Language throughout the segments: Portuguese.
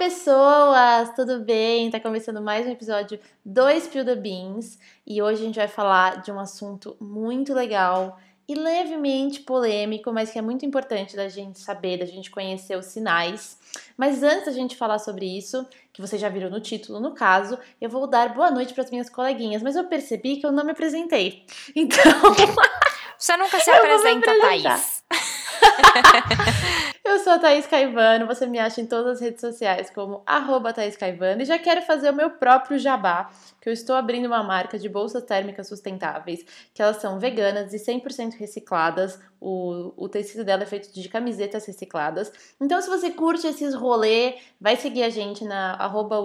pessoas! Tudo bem? Tá começando mais um episódio do Spill the Beans e hoje a gente vai falar de um assunto muito legal e levemente polêmico, mas que é muito importante da gente saber, da gente conhecer os sinais. Mas antes da gente falar sobre isso, que vocês já viram no título, no caso, eu vou dar boa noite para as minhas coleguinhas, mas eu percebi que eu não me apresentei. Então. Você nunca se apresenta, Thaís. Eu sou a Thaís Caivano, você me acha em todas as redes sociais como arroba Thaís Caivano e já quero fazer o meu próprio jabá, que eu estou abrindo uma marca de bolsas térmicas sustentáveis, que elas são veganas e 100% recicladas, o, o tecido dela é feito de camisetas recicladas. Então se você curte esses rolê, vai seguir a gente na arroba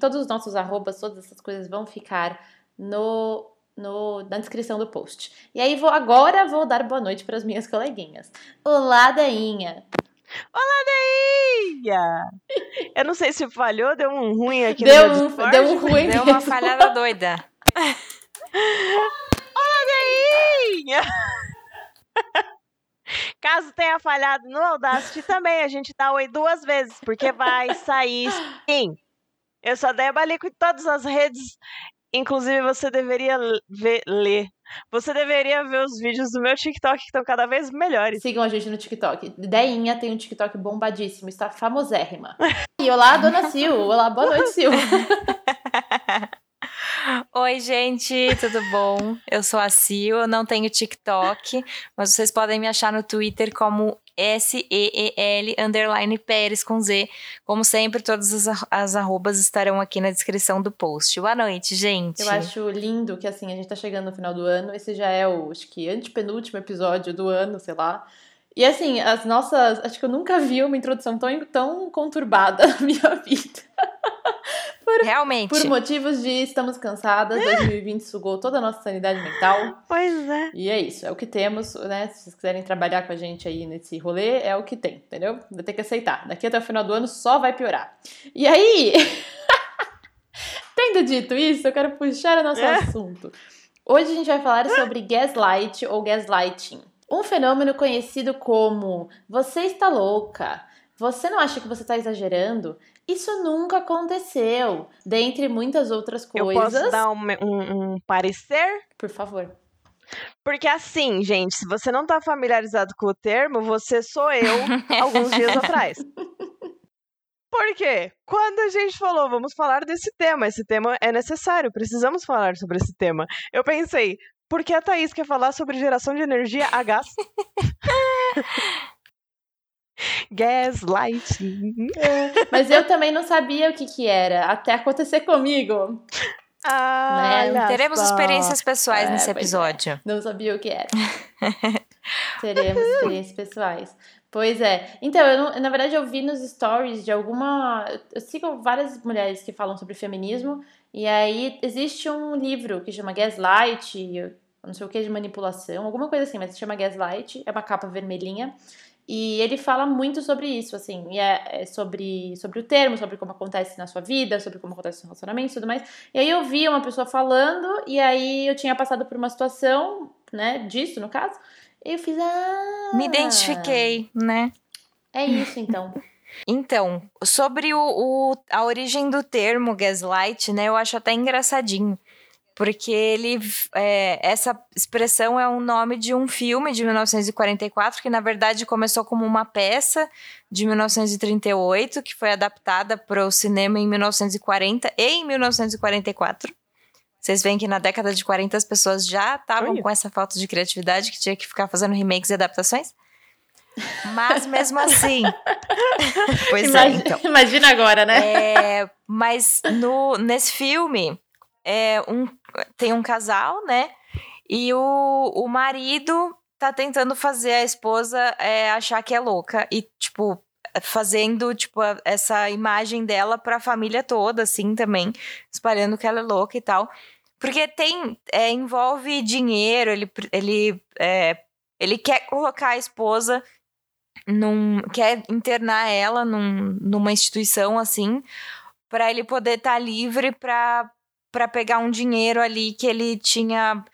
todos os nossos arrobas, todas essas coisas vão ficar no no, na descrição do post. E aí vou agora vou dar boa noite para as minhas coleguinhas. Olá, Dainha. Olá, Deia! Eu não sei se falhou, deu um ruim aqui deu no um, Discord. Deu um ruim Deu uma falhada doida. Olá, Deia! Caso tenha falhado no Audacity também, a gente dá oi duas vezes, porque vai sair sim. Eu sou a Deia Balico em todas as redes Inclusive, você deveria ver, ler. Você deveria ver os vídeos do meu TikTok que estão cada vez melhores. Sigam a gente no TikTok. Deinha tem um TikTok bombadíssimo, está famosérrima. E olá, dona Sil. Olá, boa noite, Sil. Oi, gente, tudo bom? Eu sou a Sil, eu não tenho TikTok, mas vocês podem me achar no Twitter como S-E-E-L underline Pérez com Z. Como sempre, todas as, as arrobas estarão aqui na descrição do post. Boa noite, gente. Eu acho lindo que assim, a gente tá chegando no final do ano. Esse já é o, acho que, antepenúltimo episódio do ano, sei lá. E assim, as nossas. Acho que eu nunca vi uma introdução tão, tão conturbada na minha vida. Por, Realmente. Por motivos de estamos cansadas, 2020 sugou toda a nossa sanidade mental. Pois é. E é isso, é o que temos, né? Se vocês quiserem trabalhar com a gente aí nesse rolê, é o que tem, entendeu? Vai ter que aceitar. Daqui até o final do ano só vai piorar. E aí. Tendo dito isso, eu quero puxar o nosso é. assunto. Hoje a gente vai falar sobre gaslight ou gaslighting. Um fenômeno conhecido como você está louca, você não acha que você está exagerando? Isso nunca aconteceu, dentre muitas outras coisas. Eu posso dar um, um, um parecer? Por favor. Porque assim, gente, se você não está familiarizado com o termo, você sou eu alguns dias atrás. Por quê? Quando a gente falou, vamos falar desse tema, esse tema é necessário, precisamos falar sobre esse tema. Eu pensei, porque a Thaís quer falar sobre geração de energia a gás. Gaslighting. É, mas eu também não sabia o que, que era, até acontecer comigo. Ah, né? Teremos só. experiências pessoais é, nesse é. episódio. É. Não sabia o que era. Teremos experiências pessoais. Pois é. Então, eu não, na verdade, eu vi nos stories de alguma. Eu sigo várias mulheres que falam sobre feminismo e aí existe um livro que chama Gaslight, não sei o que de manipulação, alguma coisa assim, mas se chama Gaslight, é uma capa vermelhinha. E ele fala muito sobre isso, assim, e é, é, sobre, sobre o termo, sobre como acontece na sua vida, sobre como acontece no relacionamento e tudo mais. E aí eu vi uma pessoa falando, e aí eu tinha passado por uma situação, né, disso, no caso, e eu fiz, ah... Me identifiquei, né? É isso, então. Então, sobre o, o, a origem do termo gaslight, né, eu acho até engraçadinho. Porque ele. É, essa expressão é um nome de um filme de 1944, que na verdade começou como uma peça de 1938, que foi adaptada para o cinema em 1940 e em 1944. Vocês veem que na década de 40 as pessoas já estavam com essa falta de criatividade que tinha que ficar fazendo remakes e adaptações? Mas mesmo assim. pois é, imagina, é, então. Imagina agora, né? É, mas no, nesse filme, é, um, tem um casal, né? E o, o marido tá tentando fazer a esposa é, achar que é louca. E, tipo, fazendo, tipo, essa imagem dela pra família toda, assim, também. Espalhando que ela é louca e tal. Porque tem. É, envolve dinheiro, ele, ele, é, ele quer colocar a esposa num, quer internar ela num, numa instituição assim, para ele poder estar tá livre para pegar um dinheiro ali que ele tinha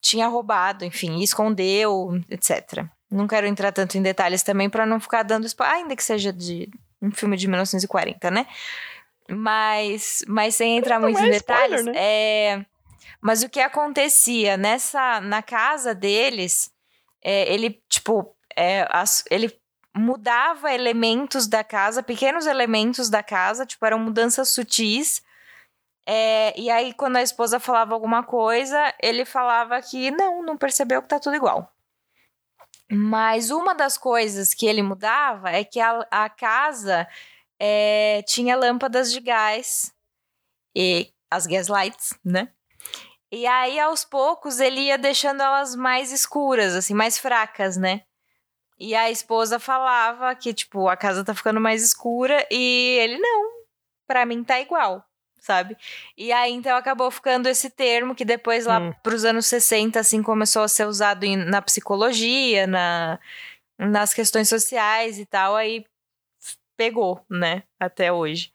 tinha roubado, enfim, escondeu, etc. Não quero entrar tanto em detalhes também para não ficar dando spoiler, ainda que seja de um filme de 1940, né? Mas, mas sem entrar muito em é detalhes, spoiler, né? é, mas o que acontecia nessa na casa deles, é, ele tipo, é, as- ele mudava elementos da casa, pequenos elementos da casa, tipo eram mudanças sutis. É, e aí quando a esposa falava alguma coisa, ele falava que não, não percebeu que tá tudo igual. Mas uma das coisas que ele mudava é que a, a casa é, tinha lâmpadas de gás e as lights, né? E aí, aos poucos, ele ia deixando elas mais escuras, assim, mais fracas, né? E a esposa falava que, tipo, a casa tá ficando mais escura e ele, não, pra mim tá igual, sabe? E aí, então, acabou ficando esse termo que depois, lá Hum. pros anos 60, assim, começou a ser usado em- na psicologia, na, nas questões sociais e tal, aí pegou, né, até hoje.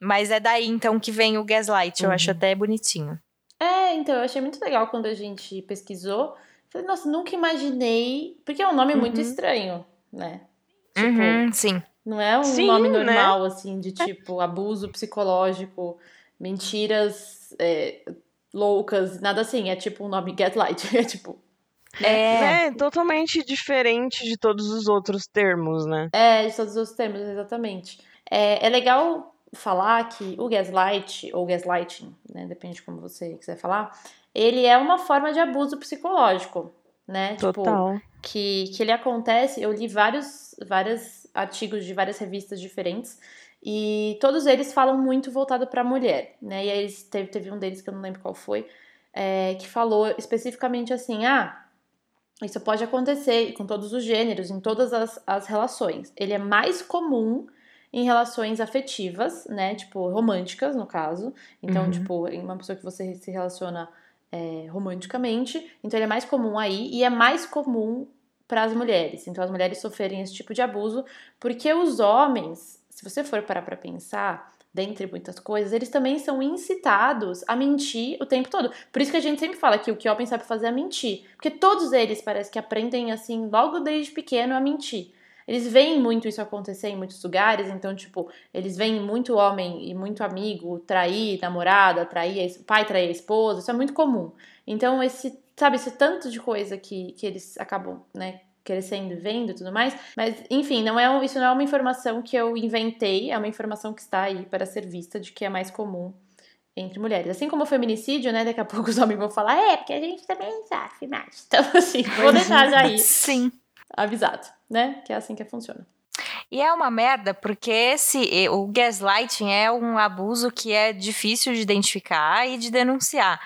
Mas é daí, então, que vem o gaslight, eu acho Uhum. até bonitinho. É, então, eu achei muito legal quando a gente pesquisou. Falei, nossa, nunca imaginei. Porque é um nome muito Uhum. estranho, né? Tipo, Uhum, sim. não é um Sim, nome né? normal, assim, de tipo abuso psicológico, mentiras é, loucas, nada assim. É tipo um nome gaslight. É tipo. É, É totalmente diferente de todos os outros termos, né? É, de todos os termos, exatamente. É, é legal falar que o gaslight, ou gaslighting, né? Depende de como você quiser falar, ele é uma forma de abuso psicológico, né? Tipo, Total. que, que ele acontece. Eu li vários, vários artigos de várias revistas diferentes e todos eles falam muito voltado para a mulher, né? E aí eles- teve, teve um deles que eu não lembro qual foi, é, que falou especificamente assim: ah, isso pode acontecer com todos os gêneros, em todas as, as relações. Ele é mais comum em relações afetivas, né? Tipo, românticas, no caso. Então, Uhum. tipo, em uma pessoa que você se relaciona é, romanticamente. Então, ele é mais comum aí e é mais comum para as mulheres. Então, as mulheres sofrerem esse tipo de abuso, porque os homens, se você for parar para pensar, dentre muitas coisas, eles também são incitados a mentir o tempo todo. Por isso que a gente sempre fala que o que o homem sabe fazer é mentir. Porque todos eles parece que aprendem assim, logo desde pequeno, a mentir. Eles veem muito isso acontecer em muitos lugares, então, tipo, eles veem muito homem e muito amigo trair namorada, trair pai trair a esposa, isso é muito comum. Então, esse, sabe, esse tanto de coisa que, que eles acabam, né, crescendo e vendo e tudo mais. Mas, enfim, não é um- isso não é uma informação que eu inventei, é uma informação que está aí para ser vista de que é mais comum entre mulheres. Assim como o feminicídio, né? Daqui a pouco os homens vão falar, é, porque a gente também sofre mais. Então, assim, vou deixar já aí Sim. avisado, né? Que é assim que funciona. E é uma merda, porque esse, o gaslighting é um abuso que é difícil de identificar e de denunciar.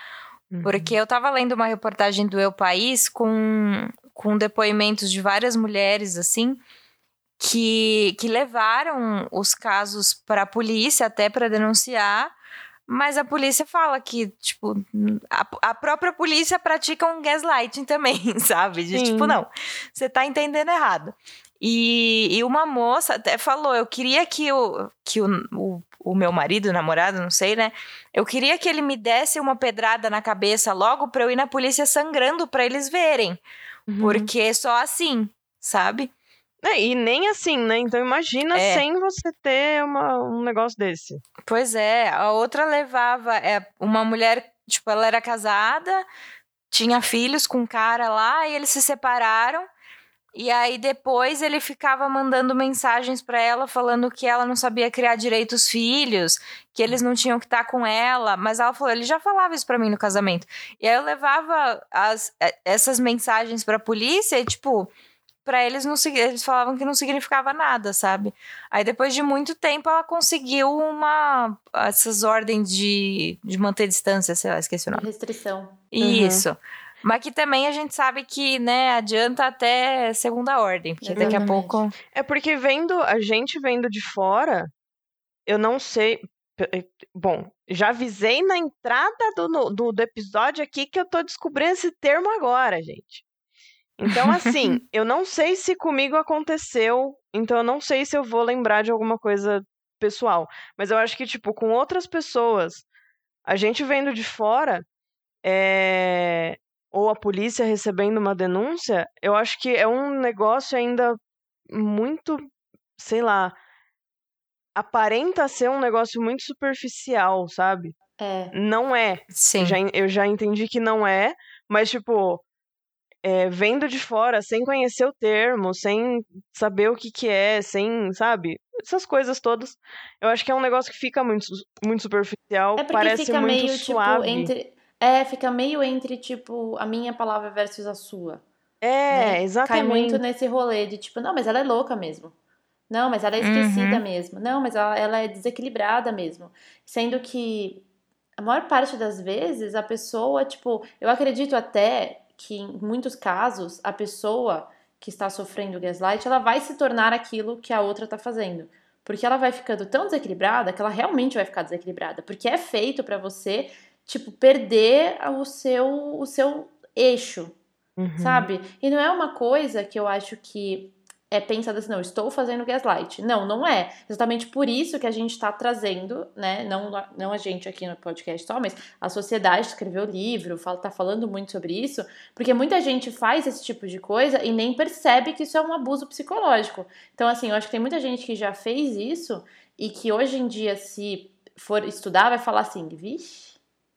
Porque eu tava lendo uma reportagem do Eu País com, com depoimentos de várias mulheres, assim, que, que levaram os casos para a polícia até para denunciar, mas a polícia fala que, tipo, a, a própria polícia pratica um gaslighting também, sabe? De Sim. tipo, não, você tá entendendo errado. E, e uma moça até falou: eu queria que, o, que o, o, o meu marido, o namorado, não sei, né? Eu queria que ele me desse uma pedrada na cabeça logo pra eu ir na polícia sangrando pra eles verem. Uhum. Porque só assim, sabe? É, e nem assim, né? Então imagina É. sem você ter uma, um negócio desse. Pois é, a outra levava é, uma mulher, tipo, ela era casada, tinha filhos com um cara lá e eles se separaram. E aí depois ele ficava mandando mensagens pra ela falando que ela não sabia criar direito os filhos, que eles não tinham que estar com ela, mas ela falou, ele já falava isso pra mim no casamento. E aí eu levava as, eh, essas mensagens pra polícia e tipo, pra eles não eles falavam que não significava nada, sabe? Aí depois de muito tempo ela conseguiu uma essas ordens de, de manter distância, sei lá, esqueci o nome. Restrição. Isso. Mas que também a gente sabe que, né, adianta até segunda ordem, porque daqui a Exatamente. pouco. É porque vendo, a gente vendo de fora, eu não sei. eh, Bom, já avisei na entrada do, do, do episódio aqui que eu tô descobrindo esse termo agora, gente. Então, assim, eu não sei se comigo aconteceu, então eu não sei se eu vou lembrar de alguma coisa pessoal. Mas eu acho que, tipo, com outras pessoas, a gente vendo de fora, é, ou a polícia recebendo uma denúncia, eu acho que é um negócio ainda muito, sei lá, aparenta ser um negócio muito superficial, sabe? É. Não é. Sim. Já, eu já entendi que não é, mas, tipo, é, vendo de fora, sem conhecer o termo, sem saber o que que é, sem, sabe? Essas coisas todas. Eu acho que é um negócio que fica muito, muito superficial, É porque parece fica muito meio, suave. tipo, entre. É, fica meio entre, tipo, a minha palavra versus a sua. É, né? Cai exatamente. muito nesse rolê de, tipo, não, mas ela é louca mesmo. Não, mas ela é esquecida Uhum. mesmo. Não, mas ela, ela é desequilibrada mesmo. Sendo que a maior parte das vezes a pessoa, tipo, eu acredito até que em muitos casos a pessoa que está sofrendo gaslight, ela vai se tornar aquilo que a outra está fazendo. Porque ela vai ficando tão desequilibrada que ela realmente vai ficar desequilibrada. Porque é feito pra você, tipo, perder o seu, o seu eixo, Uhum. sabe? E não é uma coisa que eu acho que é pensada assim, não, estou fazendo gaslight. Não, não é. Exatamente por isso que a gente está trazendo, né? Não, não a gente aqui no podcast só, mas a sociedade escreveu livro, fala, tá falando muito sobre isso, porque muita gente faz esse tipo de coisa e nem percebe que isso é um abuso psicológico. Então, assim, eu acho que tem muita gente que já fez isso e que hoje em dia, se for estudar, vai falar assim, vixe.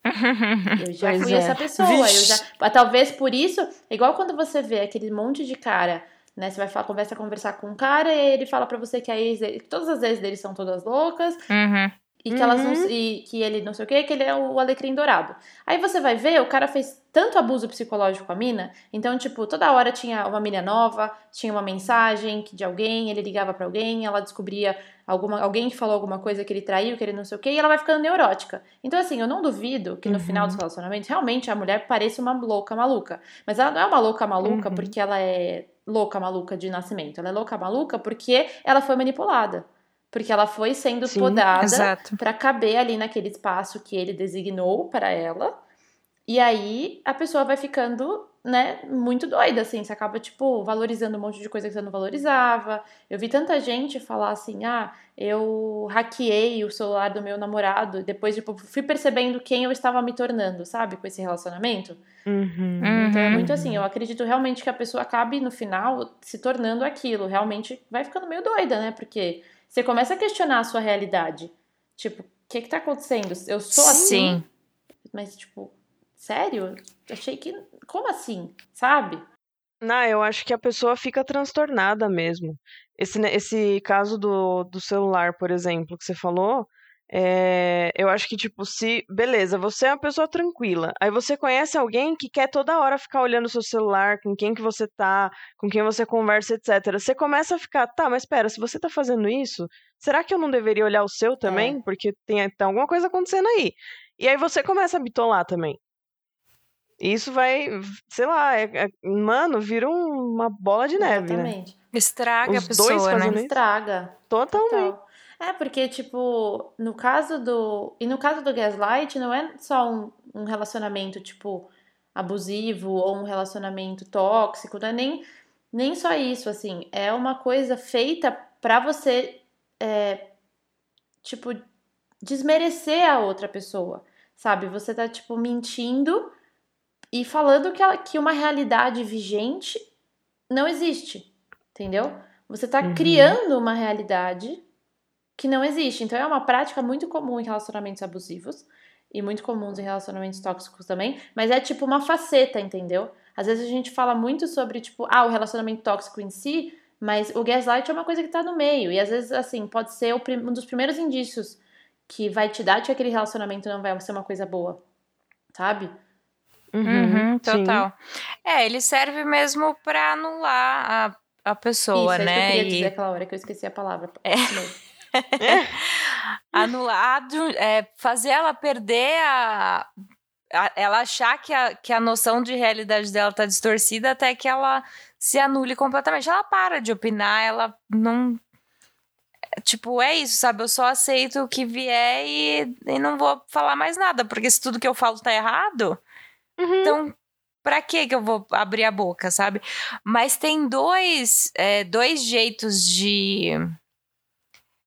Eu já Pois fui é. essa pessoa. Já, talvez por isso, igual quando você vê aquele monte de cara, né? Você vai falar, conversa, conversar com um cara e ele fala pra você que a ex dele, todas as exes dele são todas loucas Uhum. e que elas não, Uhum. e que ele não sei o que, que ele é o alecrim dourado. Aí você vai ver, o cara fez tanto abuso psicológico com a mina, então, tipo, toda hora tinha uma mina nova, tinha uma mensagem de alguém, ele ligava pra alguém, ela descobria alguma, alguém que falou alguma coisa que ele traiu, que ele não sei o que, e ela vai ficando neurótica. Então, assim, eu não duvido que no Uhum. final dos relacionamentos, realmente a mulher pareça uma louca maluca. Mas ela não é uma louca maluca Uhum. porque ela é louca maluca de nascimento. Ela é louca maluca porque ela foi manipulada. Porque ela foi sendo Sim, podada para caber ali naquele espaço que ele designou para ela. E aí a pessoa vai ficando, né, muito doida, assim. Você acaba, tipo, valorizando um monte de coisa que você não valorizava. Eu vi tanta gente falar assim: ah, eu hackeei o celular do meu namorado. E depois, tipo, fui percebendo quem eu estava me tornando, sabe, com esse relacionamento. Uhum. Então é Uhum. muito assim, eu acredito realmente que a pessoa acabe no final se tornando aquilo, realmente vai ficando meio doida, né? Porque você começa a questionar a sua realidade. Tipo, o que que tá acontecendo? Eu sou assim, Sim. mas tipo, sério? Achei que como assim? Sabe? Não, eu acho que a pessoa fica transtornada mesmo. Esse, ne- esse caso do, do celular, por exemplo, que você falou, é, eu acho que, tipo, se. Beleza, você é uma pessoa tranquila. Aí você conhece alguém que quer toda hora ficar olhando o seu celular, com quem que você tá, com quem você conversa, etc. Você começa a ficar, tá, mas pera, se você tá fazendo isso, será que eu não deveria olhar o seu também? Porque tem, tem alguma coisa acontecendo aí. E aí você começa a bitolar também. Isso vai, sei lá, é- é- mano, vira um- uma bola de neve, né? Exatamente. Estraga Os a dois pessoa, né? fazendo isso? Estraga. Totalmente. Total. É, porque, tipo, no caso do. E no caso do gaslight, não é só um, um relacionamento, tipo, abusivo ou um relacionamento tóxico, não é nem, nem só isso, assim. É uma coisa feita pra você, é, tipo, desmerecer a outra pessoa, sabe? Você tá, tipo, mentindo e falando que, ela, que uma realidade vigente não existe, entendeu? Você tá Uhum. criando uma realidade que não existe. Então é uma prática muito comum em relacionamentos abusivos e muito comuns em relacionamentos tóxicos também, mas é tipo uma faceta, entendeu? Às vezes a gente fala muito sobre tipo, ah, o relacionamento tóxico em si, mas o gaslight é uma coisa que tá no meio e às vezes assim, pode ser um dos primeiros indícios que vai te dar que aquele relacionamento não vai ser uma coisa boa. Sabe? Uhum, sim. total. É, ele serve mesmo pra anular a, a pessoa, Isso, é isso que eu né? queria E- dizer aquela hora que eu esqueci a palavra. É. Isso anular, é, fazer ela perder a, a- ela achar que a, que a noção de realidade dela tá distorcida até que ela se anule completamente. Ela para de opinar, ela não. é, Tipo, é isso, sabe? Eu só aceito o que vier e, e não vou falar mais nada, porque se tudo que eu falo tá errado, Uhum. então pra que eu vou abrir a boca, sabe? Mas tem dois, é, dois jeitos de.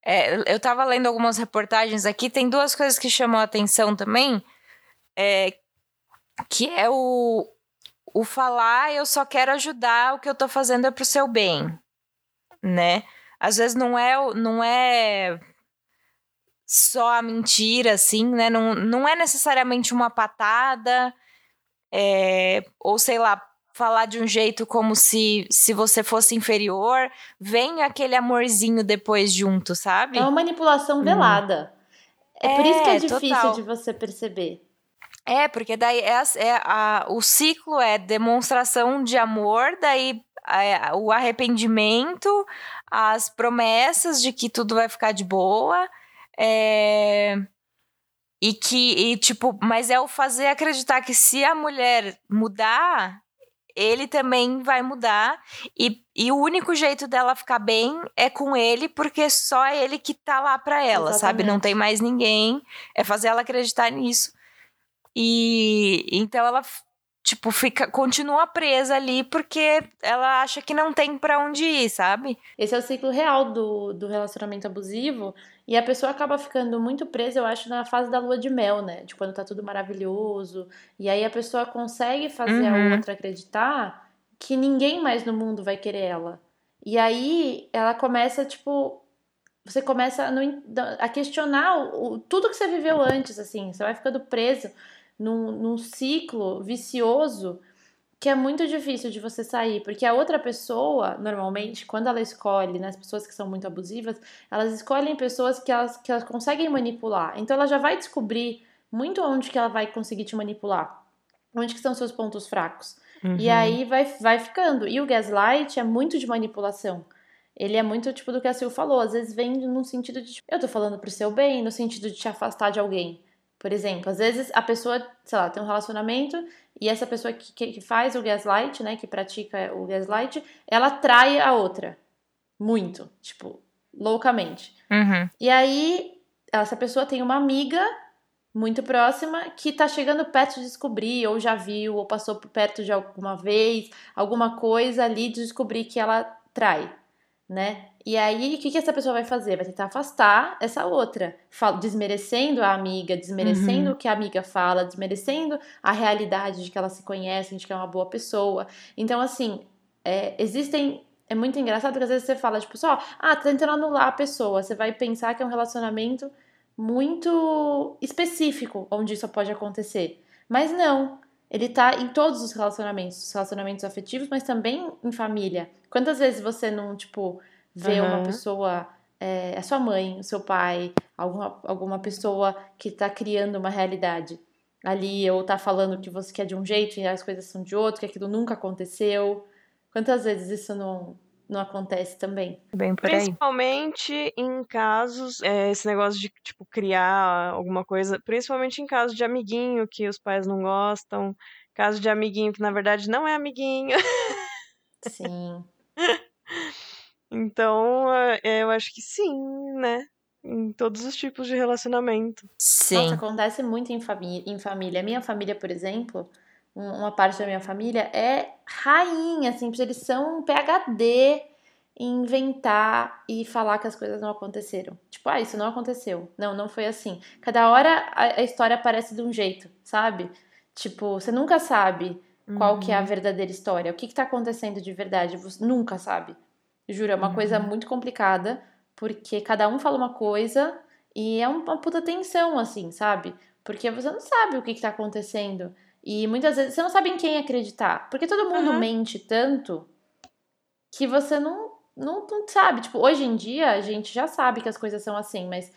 É, eu tava lendo algumas reportagens aqui, tem duas coisas que chamam a atenção também. É, que é o, o falar, eu só quero ajudar, o que eu tô fazendo é pro seu bem, né? Às vezes não é, não é só a mentira, assim, né? Não, não é necessariamente uma patada, é, ou sei lá, falar de um jeito como se, se você fosse inferior, vem aquele amorzinho depois junto, sabe? É uma manipulação velada. Hum. É, é por isso que é, é difícil total. de você perceber. É, porque daí é, é a, o ciclo é demonstração de amor, daí é, o arrependimento, as promessas de que tudo vai ficar de boa. É, e que, e, tipo, mas é o fazer acreditar que se a mulher mudar, ele também vai mudar. E, e o único jeito dela ficar bem é com ele, porque só é ele que tá lá pra ela, Exatamente. sabe? Não tem mais ninguém. É fazer ela acreditar nisso. E então ela tipo, fica, continua presa ali porque ela acha que não tem para onde ir, sabe? Esse é o ciclo real do, do relacionamento abusivo. E a pessoa acaba ficando muito presa, eu acho, na fase da lua de mel, né? De quando tá tudo maravilhoso. E aí a pessoa consegue fazer uhum. a outra acreditar que ninguém mais no mundo vai querer ela. E aí ela começa, tipo. Você começa a, questionar o, o, tudo que você viveu antes, assim. Você vai ficando preso num, num ciclo vicioso que é muito difícil de você sair, porque a outra pessoa, normalmente, quando ela escolhe, né, as pessoas que são muito abusivas, elas escolhem pessoas que elas, que elas conseguem manipular. Então ela já vai descobrir muito onde que ela vai conseguir te manipular, onde que são seus pontos fracos. Uhum. E aí vai, vai ficando. E o gaslight é muito de manipulação. Ele é muito tipo do que a Sil falou, às vezes vem num sentido de, tipo, eu tô falando pro seu bem, no sentido de te afastar de alguém. Por exemplo, às vezes a pessoa, sei lá, tem um relacionamento e essa pessoa que, que faz o gaslight, né, que pratica o gaslight, ela trai a outra. Muito. Tipo, loucamente. Uhum. E aí, essa pessoa tem uma amiga muito próxima que tá chegando perto de descobrir, ou já viu, ou passou por perto de alguma vez, alguma coisa ali de descobrir que ela trai, né? E aí, o que, que essa pessoa vai fazer? Vai tentar afastar essa outra, desmerecendo a amiga, desmerecendo uhum. o que a amiga fala, desmerecendo a realidade de que ela se conhece, de que é uma boa pessoa. Então, assim, é, existem. É muito engraçado porque às vezes você fala, tipo, só, ah, tá tentando anular a pessoa. Você vai pensar que é um relacionamento muito específico onde isso pode acontecer. Mas não. Ele tá em todos os relacionamentos, relacionamentos afetivos, mas também em família. Quantas vezes você não, tipo, ver uhum. uma pessoa, é, a sua mãe, o seu pai, alguma, alguma pessoa que está criando uma realidade ali, ou está falando que você quer de um jeito e as coisas são de outro, que aquilo nunca aconteceu. Quantas vezes isso não, não acontece também. Bem por aí. Principalmente em casos, é, esse negócio de, tipo, criar alguma coisa, principalmente em casos de amiguinho que os pais não gostam, caso de amiguinho que na verdade não é amiguinho. Sim. Então, eh, eu acho que sim, né? Em todos os tipos de relacionamento. Sim. Nossa, acontece muito em, família, em família. Minha família, por exemplo, uma parte da minha família é rainha, assim, eles são um PHD em inventar e falar que as coisas não aconteceram. Tipo, ah, isso não aconteceu. Não, não foi assim. Cada hora a, a história aparece de um jeito, sabe? Tipo, você nunca sabe qual uhum. que é a uhum. verdadeira história. O que, que tá acontecendo de verdade? Você nunca sabe. Juro, é uma uhum. coisa muito complicada, porque cada um fala uma coisa e é uma puta tensão, assim, sabe? Porque você não sabe o que, que tá acontecendo. E muitas vezes você não sabe em quem acreditar. Porque todo mundo uhum. mente tanto que você não, não, não, sabe. Tipo, hoje em dia a gente já sabe que as coisas são assim, mas,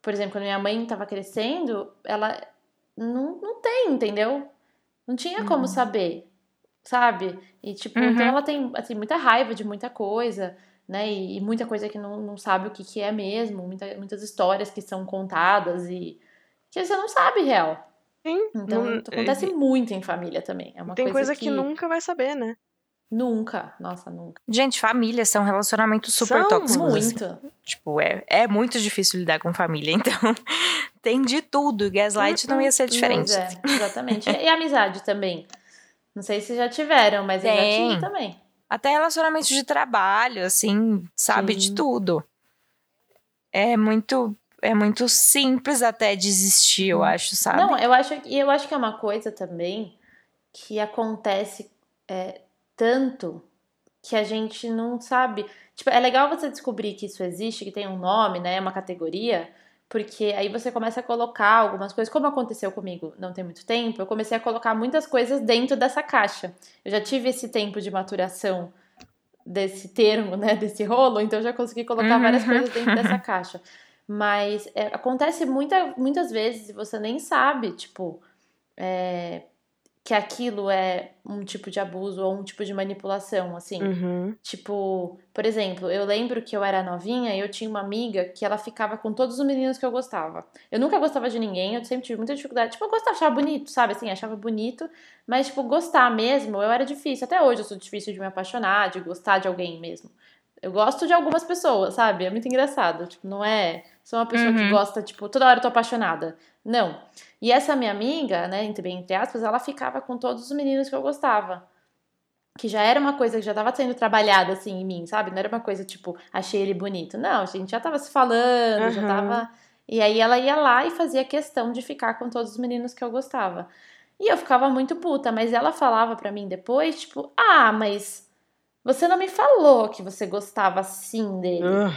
por exemplo, quando minha mãe tava crescendo, ela não, não tem, entendeu? Não tinha uhum. como saber sabe? E, tipo, então uhum. então ela tem, assim, muita raiva de muita coisa, né? E, e, muita coisa que não, não sabe o que, que é mesmo, muita, muitas histórias que são contadas e que você não sabe real. Sim. Então, não, acontece é, muito em família também. É uma tem coisa, coisa que... que nunca vai saber, né? Nunca, nossa, nunca. Gente, família são relacionamentos super são tóxicos. Muito. Assim. Tipo, é, é muito difícil lidar com família, então tem de tudo. Gaslight não ia ser diferente. É, exatamente. e amizade também. Não sei se já tiveram, mas Tem. eu já tive também. Até relacionamentos de trabalho, assim, sabe Sim. de tudo. É muito é muito simples até desistir, eu acho, sabe? Não, eu acho, eu acho que é uma coisa também que acontece é, tanto que a gente não sabe. Tipo, é legal você descobrir que isso existe, que tem um nome, né? Uma categoria, porque aí você começa a colocar algumas coisas, como aconteceu comigo não tem muito tempo, eu comecei a colocar muitas coisas dentro dessa caixa. Eu já tive esse tempo de maturação desse termo, né, desse rolo, então eu já consegui colocar várias Uhum. coisas dentro dessa caixa. Mas é, acontece muita, muitas vezes e você nem sabe, tipo, é, que aquilo é um tipo de abuso ou um tipo de manipulação, assim. Uhum. Tipo, por exemplo, eu lembro que eu era novinha e eu tinha uma amiga que ela ficava com todos os meninos que eu gostava. Eu nunca gostava de ninguém, eu sempre tive muita dificuldade. Tipo, eu gostava, achava bonito, sabe? Assim, achava bonito, mas, tipo, gostar mesmo, eu era difícil. Até hoje eu sou difícil de me apaixonar, de gostar de alguém mesmo. Eu gosto de algumas pessoas, sabe? É muito engraçado. Tipo, não é. Sou uma pessoa que Uhum. gosta, tipo, toda hora eu tô apaixonada. Não. E essa minha amiga, né, entre, bem entre aspas, ela ficava com todos os meninos que eu gostava. Que já era uma coisa que já tava sendo trabalhada assim em mim, sabe? Não era uma coisa tipo, achei ele bonito. Não, a gente já tava se falando, já Aham. tava. E aí ela ia lá e fazia questão de ficar com todos os meninos que eu gostava. E eu ficava muito puta, mas ela falava pra mim depois, tipo, ah, mas você não me falou que você gostava assim dele. Ugh.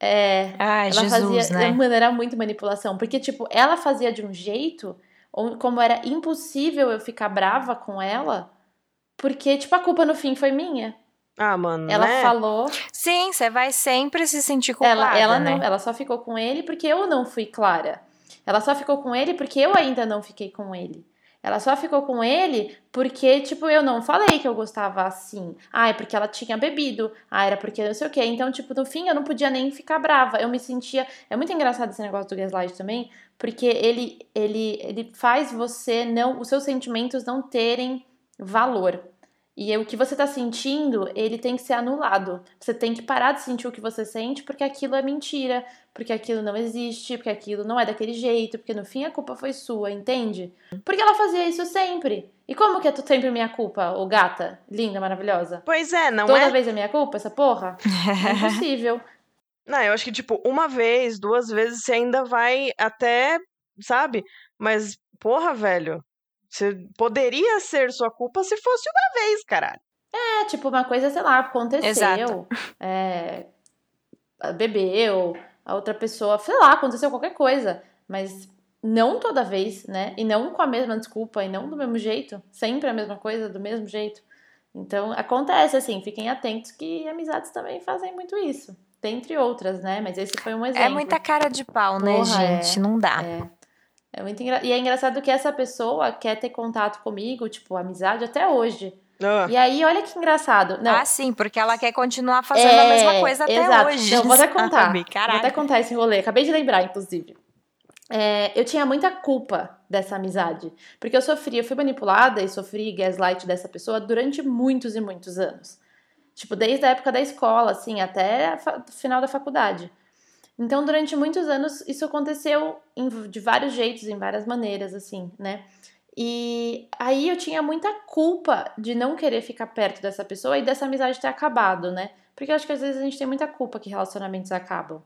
É. Ai, Ela Jesus, fazia, né? mano, era muito manipulação, porque tipo, ela fazia de um jeito, ou como era impossível eu ficar brava com ela, porque tipo a culpa no fim foi minha. Ah, mano, Ela né? falou, Sim, você vai sempre se sentir culpada, ela, ela né? não, ela só ficou com ele porque eu não fui clara. Ela só ficou com ele porque eu ainda não fiquei com ele. Ela só ficou com ele porque, tipo, eu não falei que eu gostava assim. Ah, é porque ela tinha bebido. Ah, era porque não sei o quê. Então, tipo, no fim eu não podia nem ficar brava. Eu me sentia. É muito engraçado esse negócio do gaslight também, porque ele, ele, ele faz você não. Os seus sentimentos não terem valor. E o que você tá sentindo, ele tem que ser anulado. Você tem que parar de sentir o que você sente, porque aquilo é mentira, porque aquilo não existe, porque aquilo não é daquele jeito, porque no fim a culpa foi sua, entende? Porque ela fazia isso sempre. E como que é tu sempre minha culpa, ô gata, linda, maravilhosa? Pois é, não Toda é? vez é minha culpa, essa porra? É impossível. Não, eu acho que, tipo, uma vez, duas vezes você ainda vai até, sabe? Mas, porra, velho, você poderia ser sua culpa se fosse uma vez, caralho. É, tipo, uma coisa, sei lá, aconteceu. Exato. É, bebeu, a outra pessoa, sei lá, aconteceu qualquer coisa. Mas não toda vez, né? E não com a mesma desculpa, e não do mesmo jeito. Sempre a mesma coisa, do mesmo jeito. Então, acontece, assim, fiquem atentos que amizades também fazem muito isso. Dentre outras, né? Mas esse foi um exemplo. É muita cara de pau, né, Porra, é. gente? Não dá. É muito engra... E é engraçado que essa pessoa quer ter contato comigo, tipo, amizade até hoje. Ah, E aí, olha que engraçado. Não, Ah, sim, porque ela quer continuar fazendo a mesma coisa até É, exato. hoje. Não, vou até contar. sabe? Vou até contar esse rolê. Acabei de lembrar, inclusive. É, eu tinha muita culpa dessa amizade. Porque eu sofri, eu fui manipulada e sofri gaslight dessa pessoa durante muitos e muitos anos. Tipo, desde a época da escola, assim, até o final da faculdade. Então, durante muitos anos, isso aconteceu em- de vários jeitos, em várias maneiras, assim, né? E aí eu tinha muita culpa de não querer ficar perto dessa pessoa e dessa amizade ter acabado, né? Porque eu acho que às vezes a gente tem muita culpa que relacionamentos acabam.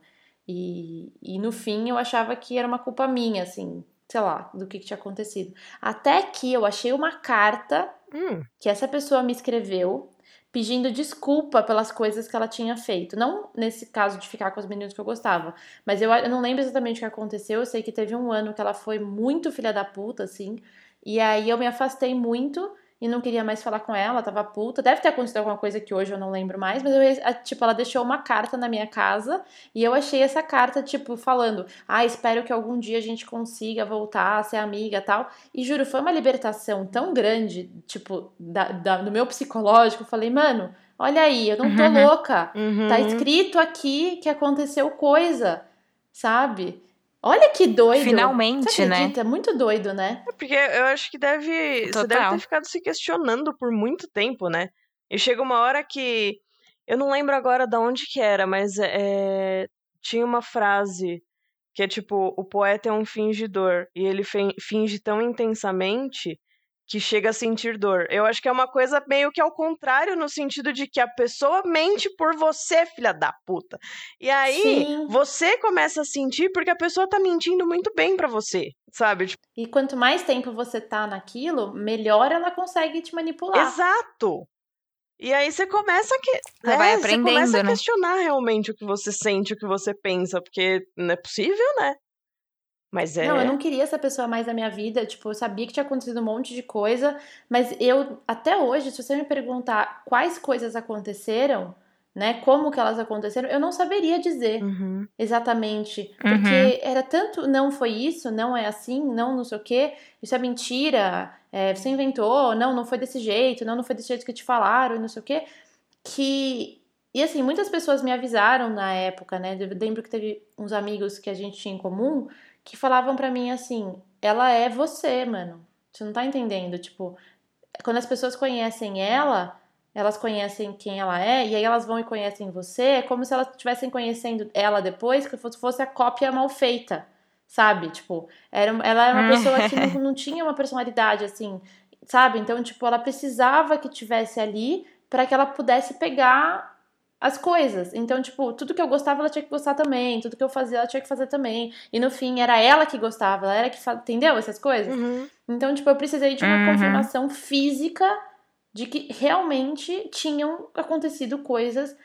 E, e no fim eu achava que era uma culpa minha, assim, sei lá, do que, que tinha acontecido. Até que eu achei uma carta hum, que essa pessoa me escreveu pedindo desculpa pelas coisas que ela tinha feito. Não nesse caso de ficar com os meninos que eu gostava, mas eu, eu não lembro exatamente o que aconteceu. Eu sei que teve um ano que ela foi muito filha da puta, assim, e aí eu me afastei muito e não queria mais falar com ela, tava puta. Deve ter acontecido alguma coisa que hoje eu não lembro mais, mas eu, tipo, ela deixou uma carta na minha casa e eu achei essa carta, tipo, falando: Ah, espero que algum dia a gente consiga voltar a ser amiga e tal. E juro, foi uma libertação tão grande, tipo, da, da- do meu psicológico. Eu falei, mano, olha aí, eu não tô Uhum. louca. uhum. Tá escrito aqui que aconteceu coisa, sabe? Olha que doido. Finalmente, Você né? acredita? Muito doido, né? É Porque eu acho que deve. Você deve Total. ter ficado se questionando por muito tempo, né? E chega uma hora que. Eu não lembro agora de onde que era, mas é, tinha uma frase que é tipo: o poeta é um fingidor. E ele finge tão intensamente que chega a sentir dor. Eu acho que é uma coisa meio que ao contrário, no sentido de que a pessoa mente por você, filha da puta. E aí, Sim. você começa a sentir porque a pessoa tá mentindo muito bem pra você, sabe? Tipo, E quanto mais tempo você tá naquilo, melhor ela consegue te manipular. Exato! E aí você começa que. Você vai aprendendo, você começa a né? questionar realmente o que você sente, o que você pensa, porque não é possível, né? Mas é. Não, eu não queria essa pessoa mais na minha vida. Tipo, eu sabia que tinha acontecido um monte de coisa, mas eu, até hoje, se você me perguntar quais coisas aconteceram, né, como que elas aconteceram, eu não saberia dizer Uhum. exatamente. Uhum. Porque era tanto, não foi isso, não é assim, não não sei o quê, isso é mentira, é, você inventou, não, não foi desse jeito, não, não foi desse jeito que te falaram, e não sei o quê, que. E assim, muitas pessoas me avisaram na época, né? Eu lembro que teve uns amigos que a gente tinha em comum que falavam pra mim assim: ela é você, mano. Você não tá entendendo? Tipo, quando as pessoas conhecem ela, elas conhecem quem ela é, e aí elas vão e conhecem você, é como se elas estivessem conhecendo ela depois, que fosse, fosse a cópia mal feita, sabe? Tipo, era, ela era uma pessoa que não, não tinha uma personalidade assim, sabe? Então, tipo, ela precisava que tivesse ali para que ela pudesse pegar as coisas. Então, tipo, tudo que eu gostava, ela tinha que gostar também. Tudo que eu fazia, ela tinha que fazer também. E no fim, era ela que gostava, ela era que fazia. Entendeu essas coisas? Uhum. Então, tipo, eu precisei de uma Uhum. confirmação física de que realmente tinham acontecido coisas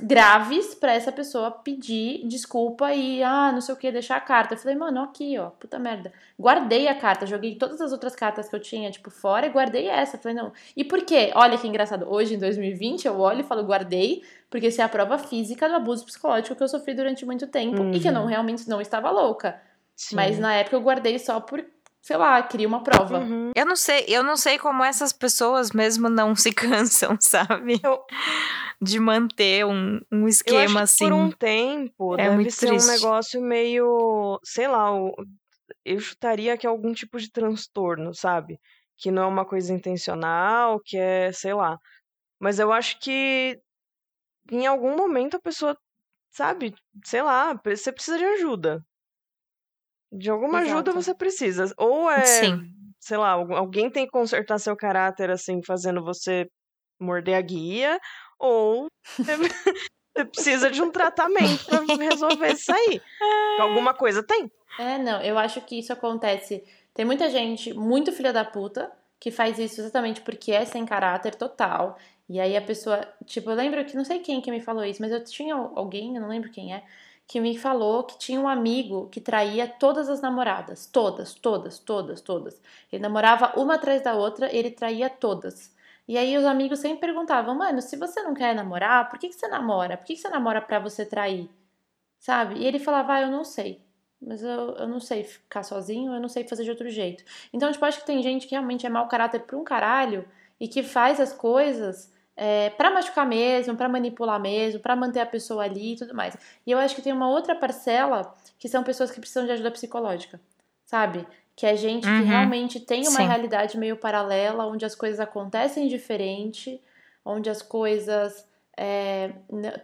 graves pra essa pessoa pedir desculpa e, ah, não sei o que, deixar a carta. Eu falei, mano, aqui, ó, puta merda. Guardei a carta, joguei todas as outras cartas que eu tinha, tipo, fora e guardei essa. Eu falei, não. E por quê? Olha que engraçado. Hoje, em 2020, eu olho e falo, guardei, porque isso é a prova física do abuso psicológico que eu sofri durante muito tempo e que eu não Uhum. realmente não estava louca. Sim. Mas na época eu guardei só por, sei lá, queria uma prova. Uhum. Eu não sei, eu não sei como essas pessoas mesmo não se cansam, sabe? Eu- De manter um, um Eu esquema acho que assim. por um tempo É deve muito ser triste. um negócio meio, sei lá, eu chutaria que é algum tipo de transtorno, sabe? Que não é uma coisa intencional, que é, sei lá. Mas eu acho que em algum momento a pessoa, sabe, sei lá, você precisa de ajuda. De alguma ajuda Exato. você precisa. Ou é, Sim. sei lá, algu- alguém tem que consertar seu caráter assim, fazendo você morder a guia, ou você precisa de um tratamento pra resolver isso aí. Alguma coisa tem. É, não, eu acho que isso acontece. Tem muita gente muito filha da puta que faz isso exatamente porque é sem caráter total. E aí a pessoa, tipo, eu lembro que não sei quem que me falou isso, mas eu tinha alguém, eu não lembro quem é, que me falou que tinha um amigo que traía todas as namoradas, todas, todas, todas, todas. Ele namorava uma atrás da outra, ele traía todas. E aí os amigos sempre perguntavam, mano, se você não quer namorar, por que, que você namora? Por que, que você namora pra você trair? Sabe? E ele falava, ah, eu não sei. Mas eu, eu não sei ficar sozinho, eu não sei fazer de outro jeito. Então, tipo, acho que tem gente que realmente é mau caráter pra um caralho e que faz as coisas é, para machucar mesmo, pra manipular mesmo, pra manter a pessoa ali e tudo mais. E eu acho que tem uma outra parcela que são pessoas que precisam de ajuda psicológica, sabe? Que é gente Uhum. que realmente tem uma Sim. realidade meio paralela, onde as coisas acontecem diferente, onde as coisas é,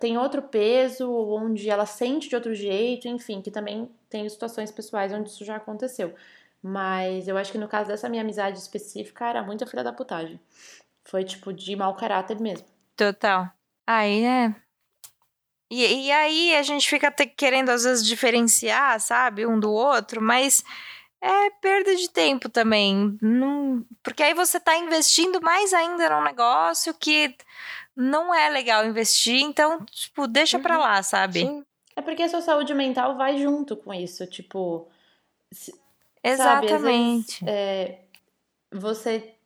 têm outro peso, onde ela sente de outro jeito, enfim, que também tem situações pessoais onde isso já aconteceu. Mas eu acho que no caso dessa minha amizade específica era muita filha da putagem. Foi tipo de mau caráter mesmo. Total. Aí, né? E, e aí a gente fica querendo às vezes diferenciar, sabe, um do outro, mas é perda de tempo também. Não, porque aí você tá investindo mais ainda num negócio que não é legal investir, então, tipo, deixa pra Uhum. lá, sabe? Sim. É porque a sua saúde mental vai junto com isso, tipo, Sabe, às Exatamente. vezes, é, você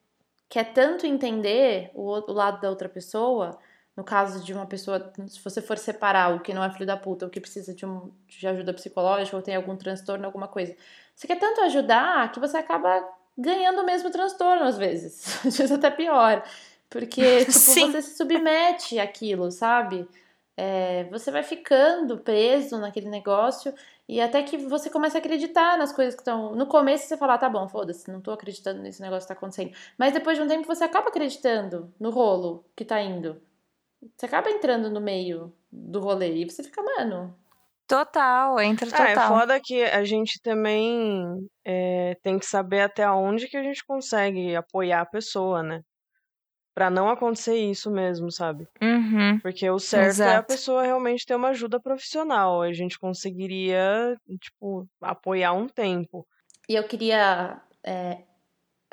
quer tanto entender o, o lado da outra pessoa, no caso de uma pessoa, se você for separar o que não é filho da puta, o que precisa de, um, de ajuda psicológica, ou tem algum transtorno, alguma coisa. Você quer tanto ajudar que você acaba ganhando o mesmo transtorno às vezes. Às vezes até pior. Porque, tipo, você se submete àquilo, sabe? É, você vai ficando preso naquele negócio e até que você começa a acreditar nas coisas que estão. No começo você fala, ah, tá bom, foda-se, não tô acreditando nesse negócio que tá acontecendo. Mas depois de um tempo você acaba acreditando no rolo que tá indo. Você acaba entrando no meio do rolê e você fica, mano. Total, entra Ah, é total. foda que a gente também é, tem que saber até onde que a gente consegue apoiar a pessoa, né? Pra não acontecer isso mesmo, sabe? Uhum. Porque o certo é a Exato. pessoa realmente ter uma ajuda profissional. A gente conseguiria, tipo, apoiar um tempo. E eu queria é,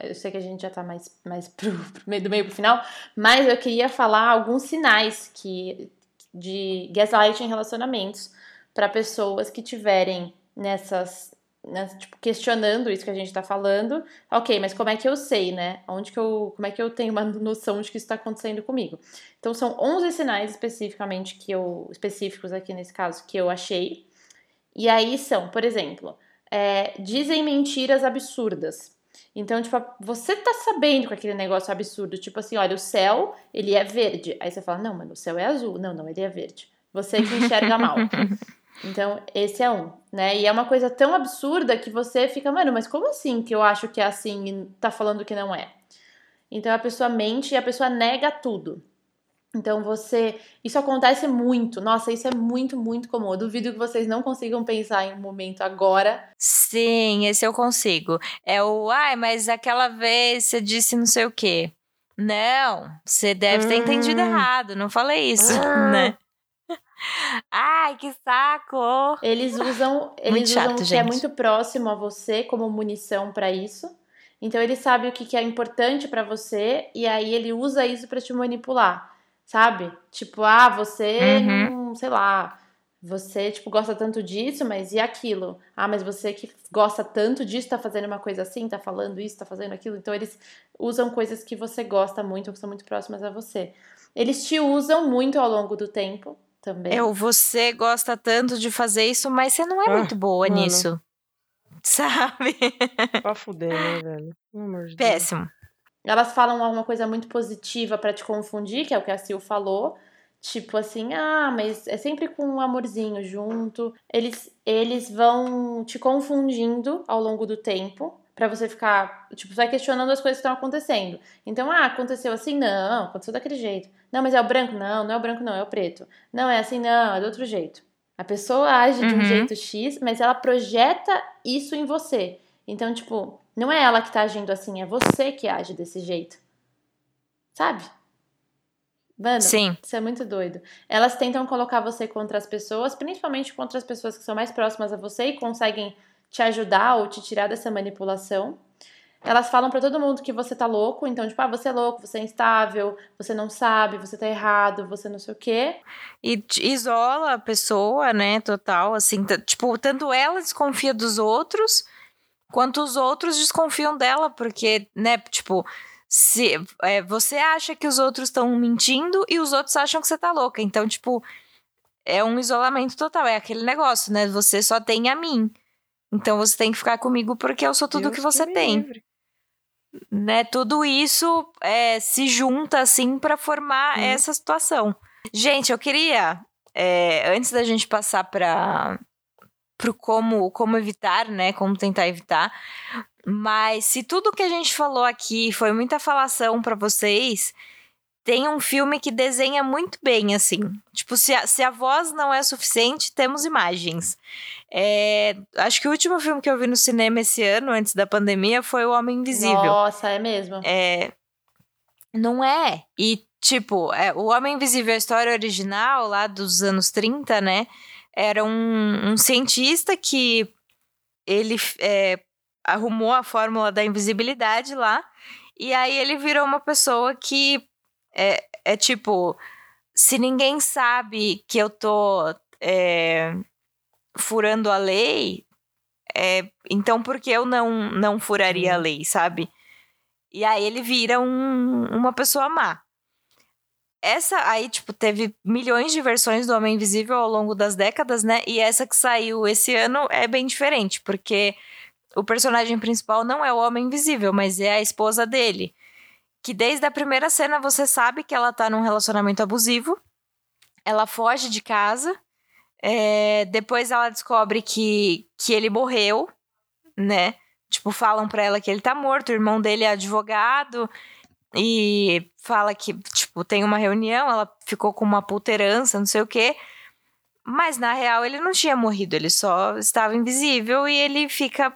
eu sei que a gente já tá mais, mais pro, pro meio do meio pro final, mas eu queria falar alguns sinais que de gaslighting em relacionamentos para pessoas que tiverem nessas né, tipo, questionando isso que a gente tá falando. Ok, mas como é que eu sei, né? Onde que eu, como é que eu tenho uma noção de que isso está acontecendo comigo? Então são 11 sinais especificamente que eu específicos aqui nesse caso que eu achei. E aí são, por exemplo, é, dizem mentiras absurdas. Então, tipo, você tá sabendo com aquele negócio absurdo, tipo assim, olha, o céu, ele é verde. Aí você fala, não, mas o céu é azul. Não, não, ele é verde. Você que enxerga mal. Então, esse é um, né? E é uma coisa tão absurda que você fica, mano, mas como assim que eu acho que é assim e tá falando que não é? Então a pessoa mente e a pessoa nega tudo. Então você. Isso acontece muito. Nossa, isso é muito, muito comum. Eu duvido que vocês não consigam pensar em um momento agora. Sim, esse eu consigo. É o, ai, mas aquela vez você disse não sei o quê. Não, você deve ter entendido hum. errado. Não falei isso, ah. né? Ai, que saco! Eles usam, eles chato, usam o que é muito próximo a você como munição para isso. Então ele sabe o que, que é importante para você e aí ele usa isso para te manipular, sabe? Tipo, ah, você uhum. não, sei lá, você tipo gosta tanto disso, mas e aquilo? Ah, mas você que gosta tanto disso tá fazendo uma coisa assim, tá falando isso, tá fazendo aquilo. Então eles usam coisas que você gosta muito, que são muito próximas a você. Eles te usam muito ao longo do tempo também. É, você gosta tanto de fazer isso, mas você não é ah, muito boa mano. nisso. Sabe? Pra fuder, né, velho? De Péssimo. Elas falam alguma coisa muito positiva para te confundir, que é o que a Sil falou. Tipo assim, ah, mas é sempre com um amorzinho junto. Eles, eles vão te confundindo ao longo do tempo para você ficar, tipo, vai questionando as coisas que estão acontecendo. Então, ah, aconteceu assim? Não, aconteceu daquele jeito. Não, mas é o branco? Não, não é o branco, não, é o preto. Não, é assim, não, é do outro jeito. A pessoa age de um uhum. jeito X, mas ela projeta isso em você. Então, tipo, não é ela que tá agindo assim, é você que age desse jeito. Sabe? Mano, Sim. isso é muito doido. Elas tentam colocar você contra as pessoas, principalmente contra as pessoas que são mais próximas a você e conseguem te ajudar ou te tirar dessa manipulação. Elas falam para todo mundo que você tá louco, então, tipo, ah, você é louco, você é instável, você não sabe, você tá errado, você não sei o quê. E isola a pessoa, né, total, assim, tipo, tanto ela desconfia dos outros, quanto os outros desconfiam dela, porque, né, tipo, se é, você acha que os outros estão mentindo e os outros acham que você tá louca. Então, tipo, é um isolamento total, é aquele negócio, né, você só tem a mim. Então você tem que ficar comigo porque eu sou tudo o que você que tem. Livre. Né, tudo isso é, se junta assim para formar hum. essa situação. Gente, eu queria é, antes da gente passar para pro como como evitar, né, como tentar evitar. Mas se tudo que a gente falou aqui foi muita falação para vocês, tem um filme que desenha muito bem, assim. Tipo, se a, se a voz não é suficiente, temos imagens. É, acho que o último filme que eu vi no cinema esse ano, antes da pandemia, foi O Homem Invisível. Nossa, é mesmo? É. Não é. E, tipo, é, O Homem Invisível, a história original, lá dos anos 30, né? Era um, um cientista que ele é, arrumou a fórmula da invisibilidade lá. E aí ele virou uma pessoa que é, é tipo, se ninguém sabe que eu tô é, furando a lei, é, então por que eu não, não furaria a lei, sabe? E aí ele vira um, uma pessoa má. Essa aí, tipo, teve milhões de versões do Homem Invisível ao longo das décadas, né? E essa que saiu esse ano é bem diferente, porque o personagem principal não é o Homem Invisível, mas é a esposa dele que desde a primeira cena você sabe que ela tá num relacionamento abusivo. Ela foge de casa. É, depois ela descobre que, que ele morreu, né? Tipo, falam pra ela que ele tá morto, o irmão dele é advogado. E fala que, tipo, tem uma reunião, ela ficou com uma puta não sei o quê. Mas na real ele não tinha morrido, ele só estava invisível e ele fica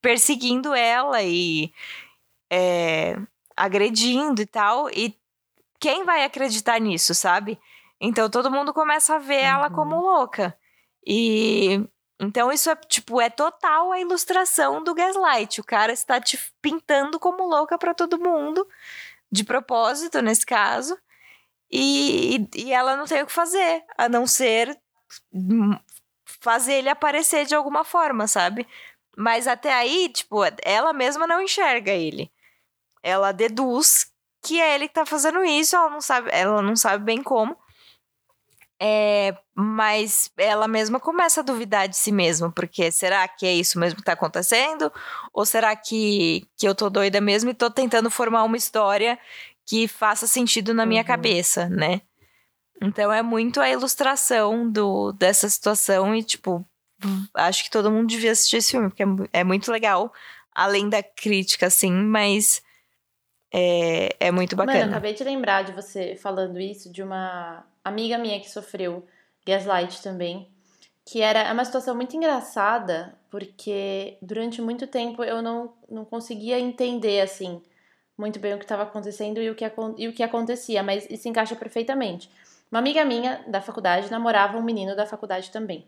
perseguindo ela e é, agredindo e tal. E quem vai acreditar nisso, sabe? Então todo mundo começa a ver uhum. ela como louca. E Então isso é tipo é total a ilustração do gaslight. O cara está te pintando como louca para todo mundo, de propósito nesse caso, e, e ela não tem o que fazer, a não ser fazer ele aparecer de alguma forma, sabe? Mas até aí, tipo, ela mesma não enxerga ele. Ela deduz que é ele que tá fazendo isso, ela não sabe, ela não sabe bem como. É, mas ela mesma começa a duvidar de si mesma, porque será que é isso mesmo que tá acontecendo? Ou será que, que eu tô doida mesmo e tô tentando formar uma história que faça sentido na minha uhum. cabeça, né? Então é muito a ilustração do, dessa situação e, tipo, acho que todo mundo devia assistir esse filme, porque é, é muito legal, além da crítica, assim, mas é, é muito bacana. Mano, eu acabei de lembrar de você falando isso, de uma amiga minha que sofreu gaslight também, que era é uma situação muito engraçada, porque durante muito tempo eu não, não conseguia entender, assim, muito bem o que estava acontecendo e o que, e o que acontecia, mas isso encaixa perfeitamente. Uma amiga minha da faculdade namorava um menino da faculdade também.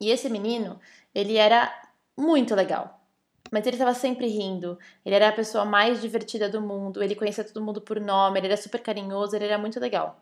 E esse menino, ele era muito legal. Mas ele estava sempre rindo. Ele era a pessoa mais divertida do mundo. Ele conhecia todo mundo por nome. Ele era super carinhoso. Ele era muito legal.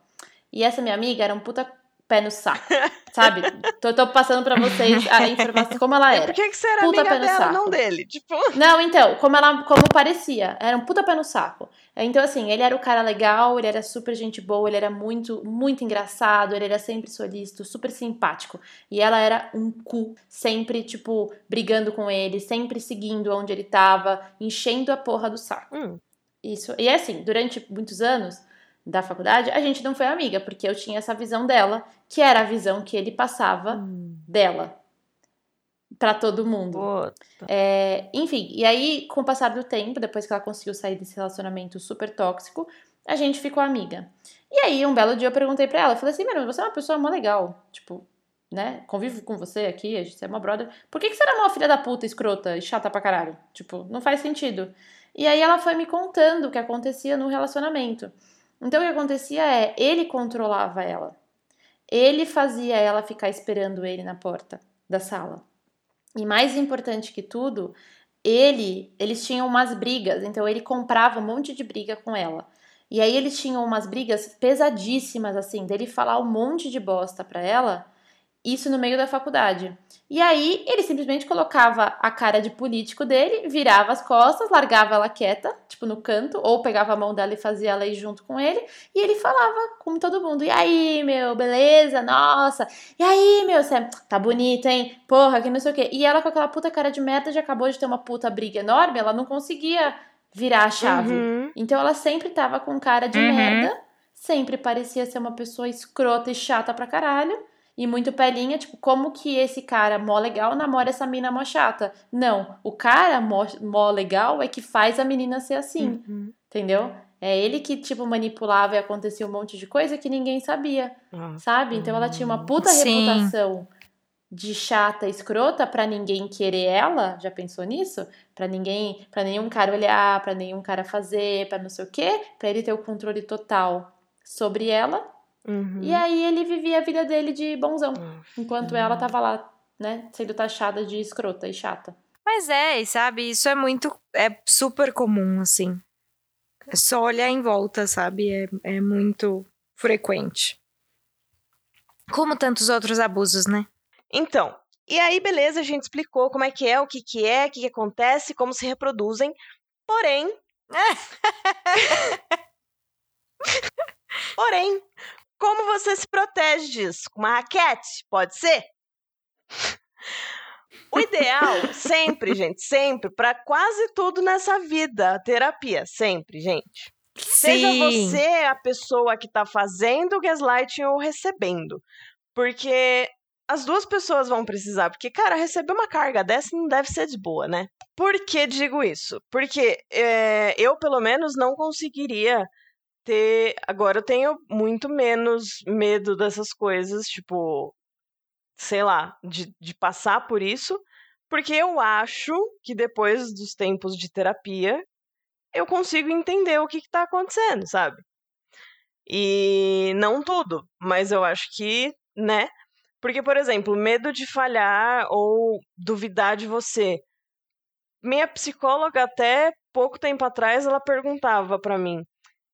E essa minha amiga era um puta pé no saco, sabe? tô, tô passando para vocês a informação como ela era. Por que, que você era puta amiga pé dela, saco. não dele? Tipo... Não, então, como ela como parecia, era um puta pé no saco. Então, assim, ele era o cara legal, ele era super gente boa, ele era muito, muito engraçado, ele era sempre solícito, super simpático. E ela era um cu, sempre, tipo, brigando com ele, sempre seguindo onde ele tava, enchendo a porra do saco. Hum. Isso. E é assim, durante muitos anos, da faculdade, a gente não foi amiga, porque eu tinha essa visão dela, que era a visão que ele passava hum. dela para todo mundo. É, enfim, e aí, com o passar do tempo, depois que ela conseguiu sair desse relacionamento super tóxico, a gente ficou amiga. E aí, um belo dia eu perguntei pra ela, eu falei assim, mano, você é uma pessoa mó legal, tipo, né, convivo com você aqui, a gente é uma brother, por que, que você era uma filha da puta, escrota e chata pra caralho? Tipo, não faz sentido. E aí ela foi me contando o que acontecia no relacionamento. Então o que acontecia é, ele controlava ela. Ele fazia ela ficar esperando ele na porta da sala. E mais importante que tudo, ele, eles tinham umas brigas, então ele comprava um monte de briga com ela. E aí eles tinham umas brigas pesadíssimas assim, dele falar um monte de bosta para ela isso no meio da faculdade. E aí ele simplesmente colocava a cara de político dele, virava as costas, largava ela quieta, tipo no canto, ou pegava a mão dela e fazia ela ir junto com ele, e ele falava com todo mundo: "E aí, meu, beleza? Nossa. E aí, meu, você tá bonito, hein? Porra, que não sei o quê". E ela com aquela puta cara de merda já acabou de ter uma puta briga enorme, ela não conseguia virar a chave. Uhum. Então ela sempre tava com cara de uhum. merda, sempre parecia ser uma pessoa escrota e chata pra caralho e muito pelinha, tipo, como que esse cara mó legal namora essa mina mó chata? Não, o cara mó, mó legal é que faz a menina ser assim, uhum. entendeu? É ele que, tipo, manipulava e acontecia um monte de coisa que ninguém sabia, ah. sabe? Então ela tinha uma puta Sim. reputação de chata, escrota para ninguém querer ela, já pensou nisso? Para ninguém, para nenhum cara olhar, para nenhum cara fazer, para não sei o quê, para ele ter o controle total sobre ela Uhum. E aí ele vivia a vida dele de bonzão, uhum. enquanto ela tava lá, né, sendo taxada de escrota e chata. Mas é, e sabe, isso é muito, é super comum, assim. É só olhar em volta, sabe? É, é muito frequente. Como tantos outros abusos, né? Então, e aí, beleza, a gente explicou como é que é, o que que é, o que, que acontece, como se reproduzem. Porém. Porém, como você se protege disso? Com uma raquete? Pode ser? O ideal, sempre, gente, sempre, para quase tudo nessa vida, terapia, sempre, gente. Sim. Seja você a pessoa que tá fazendo o gaslighting ou recebendo. Porque as duas pessoas vão precisar. Porque, cara, receber uma carga dessa não deve ser de boa, né? Por que digo isso? Porque é, eu, pelo menos, não conseguiria ter. Agora eu tenho muito menos medo dessas coisas, tipo, sei lá, de, de passar por isso, porque eu acho que depois dos tempos de terapia eu consigo entender o que, está acontecendo, sabe? E não tudo, mas eu acho que, né? Porque, por exemplo, medo de falhar ou duvidar de você. Minha psicóloga, até pouco tempo atrás, ela perguntava para mim: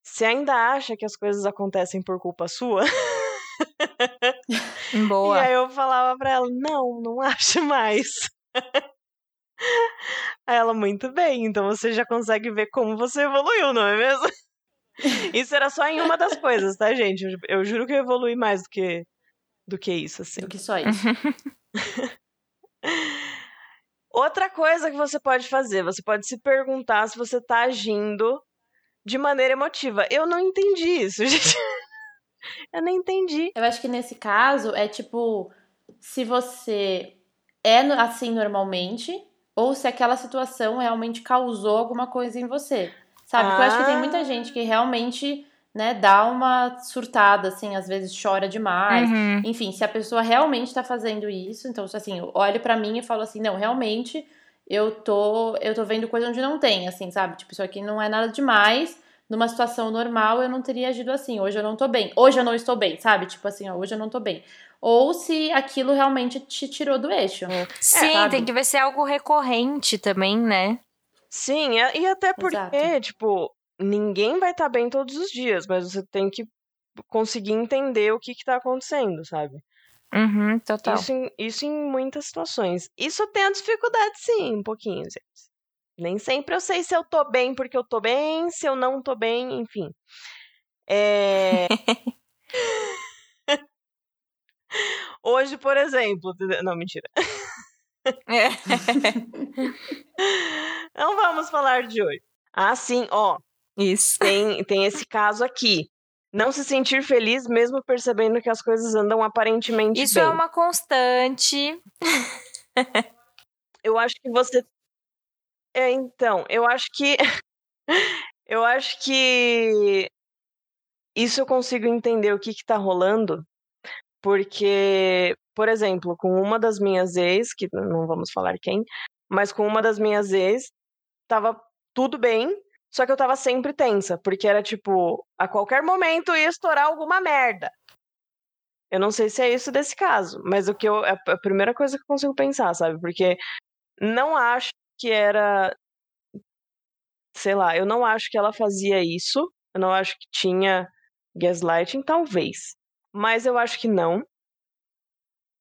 você ainda acha que as coisas acontecem por culpa sua? Boa. E aí eu falava pra ela: não, não acho mais. Aí ela, muito bem, então você já consegue ver como você evoluiu, não é mesmo? Isso era só em uma das coisas, tá, gente? Eu, eu juro que eu evolui mais do que, do que isso, assim. Do que só isso. Outra coisa que você pode fazer, você pode se perguntar se você tá agindo de maneira emotiva. Eu não entendi isso, gente. Eu nem entendi. Eu acho que nesse caso é tipo, se você é assim normalmente, ou se aquela situação realmente causou alguma coisa em você. Sabe? Porque eu acho que tem muita gente que realmente, né, dá uma surtada, assim, às vezes chora demais. Uhum. Enfim, se a pessoa realmente tá fazendo isso, então, assim, eu olho para mim e falo assim, não, realmente eu tô, eu tô vendo coisa onde não tem, assim, sabe? Tipo, isso aqui não é nada demais. Numa situação normal, eu não teria agido assim. Hoje eu não tô bem. Hoje eu não estou bem, sabe? Tipo assim, ó, hoje eu não tô bem ou se aquilo realmente te tirou do eixo. Sim, é, tem que ver se é algo recorrente também, né? Sim, e até porque, Exato. tipo, ninguém vai estar tá bem todos os dias, mas você tem que conseguir entender o que está acontecendo, sabe? Uhum, total. Isso em, isso em muitas situações. Isso tem a dificuldade, sim, um pouquinho, gente. Nem sempre eu sei se eu tô bem porque eu tô bem, se eu não tô bem, enfim. É. Hoje, por exemplo. Não, mentira. É. Não vamos falar de hoje. Ah, sim, ó. Isso. Tem, tem esse caso aqui. Não se sentir feliz mesmo percebendo que as coisas andam aparentemente Isso bem. é uma constante. eu acho que você. É, então, eu acho que. eu acho que. Isso eu consigo entender o que, que tá rolando porque, por exemplo, com uma das minhas ex, que não vamos falar quem, mas com uma das minhas ex, tava tudo bem, só que eu tava sempre tensa, porque era tipo, a qualquer momento ia estourar alguma merda. Eu não sei se é isso desse caso, mas o que eu. É a primeira coisa que eu consigo pensar, sabe? Porque não acho que era. Sei lá, eu não acho que ela fazia isso. Eu não acho que tinha gaslighting, talvez mas eu acho que não.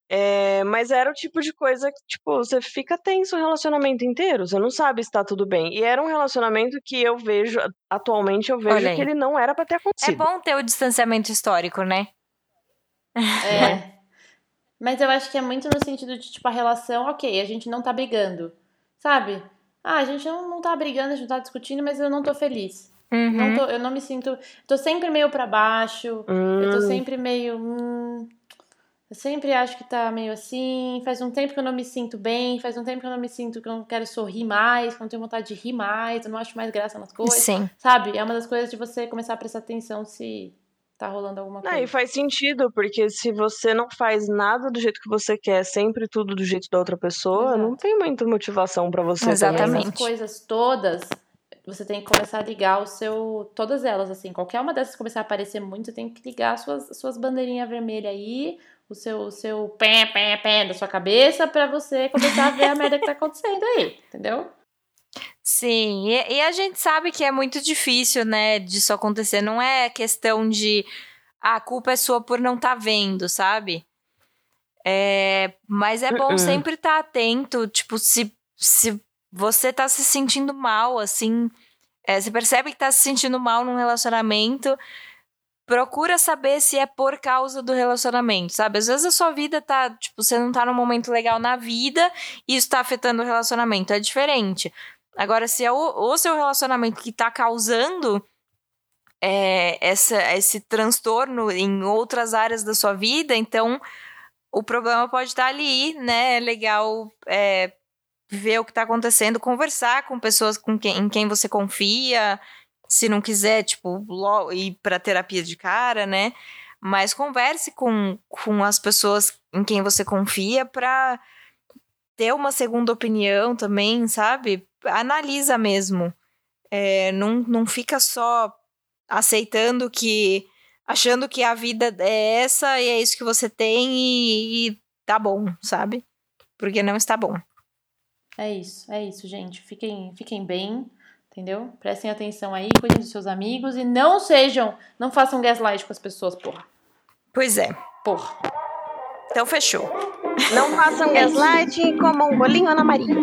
É, mas era o tipo de coisa que, tipo, você fica tenso o relacionamento inteiro, você não sabe se tá tudo bem. E era um relacionamento que eu vejo, atualmente, eu vejo que ele não era para ter acontecido. É bom ter o distanciamento histórico, né? É. Mas eu acho que é muito no sentido de, tipo, a relação, ok, a gente não tá brigando, sabe? Ah, a gente não, não tá brigando, a gente não tá discutindo, mas eu não tô feliz. Uhum. Não tô, eu não me sinto. Tô sempre meio para baixo. Uhum. Eu tô hum. sempre meio. Hum, eu sempre acho que tá meio assim. Faz um tempo que eu não me sinto bem. Faz um tempo que eu não me sinto que eu não quero sorrir mais. Que eu não tenho vontade de rir mais. Eu não acho mais graça nas coisas. Sim. Sabe? É uma das coisas de você começar a prestar atenção se tá rolando alguma coisa. Não, e faz sentido, porque se você não faz nada do jeito que você quer, sempre tudo do jeito da outra pessoa, Exato. não tem muita motivação para você. Exatamente. Também. Essas coisas todas você tem que começar a ligar o seu. Todas elas, assim. Qualquer uma dessas começar a aparecer muito, você tem que ligar suas, suas bandeirinhas vermelhas aí, o seu, o seu pé, pé, pé da sua cabeça, para você começar a ver a merda que tá acontecendo aí, entendeu? Sim, e, e, a gente sabe que é muito difícil, né, disso acontecer. Não é questão de ah, a culpa é sua por não estar tá vendo, sabe? É, mas é bom uh -uh. sempre estar tá atento, tipo, se, se você tá se sentindo mal, assim. É, você percebe que tá se sentindo mal num relacionamento. Procura saber se é por causa do relacionamento, sabe? Às vezes a sua vida tá, tipo, você não tá num momento legal na vida e isso tá afetando o relacionamento. É diferente. Agora, se é o, o seu relacionamento que tá causando é, essa, esse transtorno em outras áreas da sua vida, então o problema pode estar tá ali, né? É legal é, ver o que está acontecendo, conversar com pessoas com quem, em quem você confia, se não quiser, tipo, ir para terapia de cara, né? Mas converse com, com as pessoas em quem você confia para ter uma segunda opinião também, sabe? Analisa mesmo. É, não, não fica só aceitando que achando que a vida é essa e é isso que você tem e, e tá bom, sabe? Porque não está bom. É isso, é isso, gente. Fiquem, fiquem bem, entendeu? Prestem atenção aí, cuidem dos seus amigos e não sejam, não façam gaslight com as pessoas, porra. Pois é. Porra. Então fechou. Não façam gaslight e comam um bolinho Ana Maria.